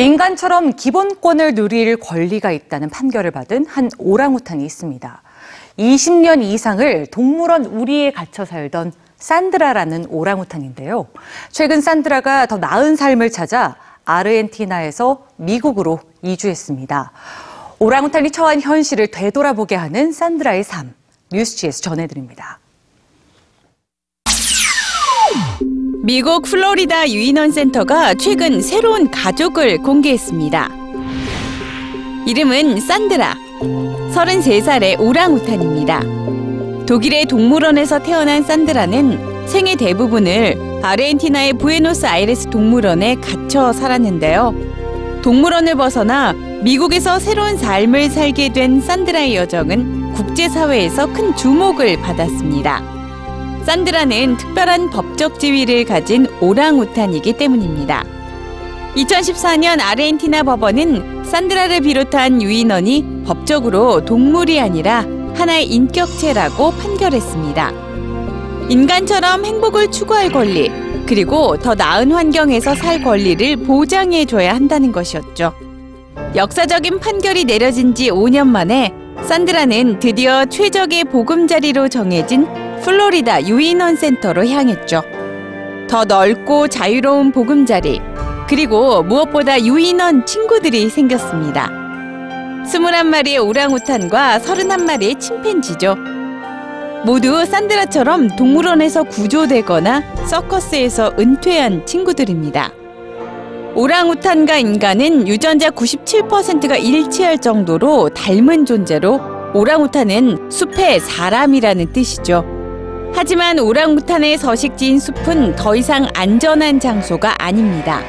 인간처럼 기본권을 누릴 권리가 있다는 판결을 받은 한 오랑우탄이 있습니다. 20년 이상을 동물원 우리에 갇혀 살던 산드라라는 오랑우탄인데요. 최근 산드라가 더 나은 삶을 찾아 아르헨티나에서 미국으로 이주했습니다. 오랑우탄이 처한 현실을 되돌아보게 하는 산드라의 삶, 뉴스지에서 전해드립니다. 미국 플로리다 유인원 센터가 최근 새로운 가족을 공개했습니다. 이름은 산드라. 33살의 오랑우탄입니다. 독일의 동물원에서 태어난 산드라는 생애 대부분을 아르헨티나의 부에노스 아이레스 동물원에 갇혀 살았는데요. 동물원을 벗어나 미국에서 새로운 삶을 살게 된 산드라의 여정은 국제사회에서 큰 주목을 받았습니다. 산드라는 특별한 법적 지위를 가진 오랑우탄이기 때문입니다. 2014년 아르헨티나 법원은 산드라를 비롯한 유인원이 법적으로 동물이 아니라 하나의 인격체라고 판결했습니다. 인간처럼 행복을 추구할 권리, 그리고 더 나은 환경에서 살 권리를 보장해줘야 한다는 것이었죠. 역사적인 판결이 내려진 지 5년 만에 산드라는 드디어 최적의 보금자리로 정해진 플로리다 유인원 센터로 향했죠. 더 넓고 자유로운 보금자리, 그리고 무엇보다 유인원 친구들이 생겼습니다. 21마리의 오랑우탄과 31마리의 침팬지죠. 모두 산드라처럼 동물원에서 구조되거나 서커스에서 은퇴한 친구들입니다. 오랑우탄과 인간은 유전자 97%가 일치할 정도로 닮은 존재로 오랑우탄은 숲의 사람이라는 뜻이죠. 하지만 오랑우탄의 서식지인 숲은 더 이상 안전한 장소가 아닙니다.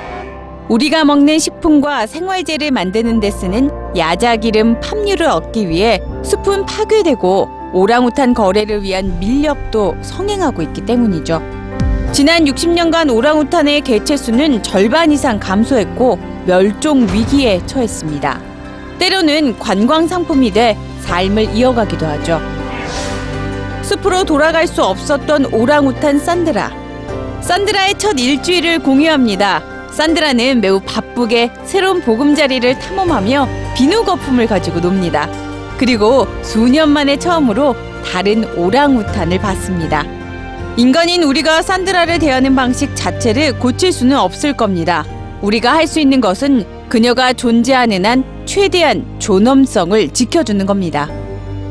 우리가 먹는 식품과 생활재를 만드는 데 쓰는 야자기름 팜유를 얻기 위해 숲은 파괴되고 오랑우탄 거래를 위한 밀렵도 성행하고 있기 때문이죠. 지난 60년간 오랑우탄의 개체 수는 절반 이상 감소했고 멸종 위기에 처했습니다. 때로는 관광 상품이 돼 삶을 이어가기도 하죠. 숲으로 돌아갈 수 없었던 오랑우탄 산드라. 산드라의 첫 일주일을 공유합니다. 산드라는 매우 바쁘게 새로운 보금자리를 탐험하며 비누 거품을 가지고 놉니다. 그리고 수년 만에 처음으로 다른 오랑우탄을 봤습니다. 인간인 우리가 산드라를 대하는 방식 자체를 고칠 수는 없을 겁니다. 우리가 할 수 있는 것은 그녀가 존재하는 한 최대한 존엄성을 지켜주는 겁니다.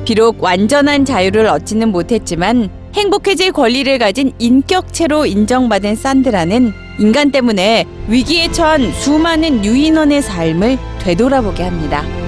비록 완전한 자유를 얻지는 못했지만 행복해질 권리를 가진 인격체로 인정받은 산드라는 인간 때문에 위기에 처한 수많은 유인원의 삶을 되돌아보게 합니다.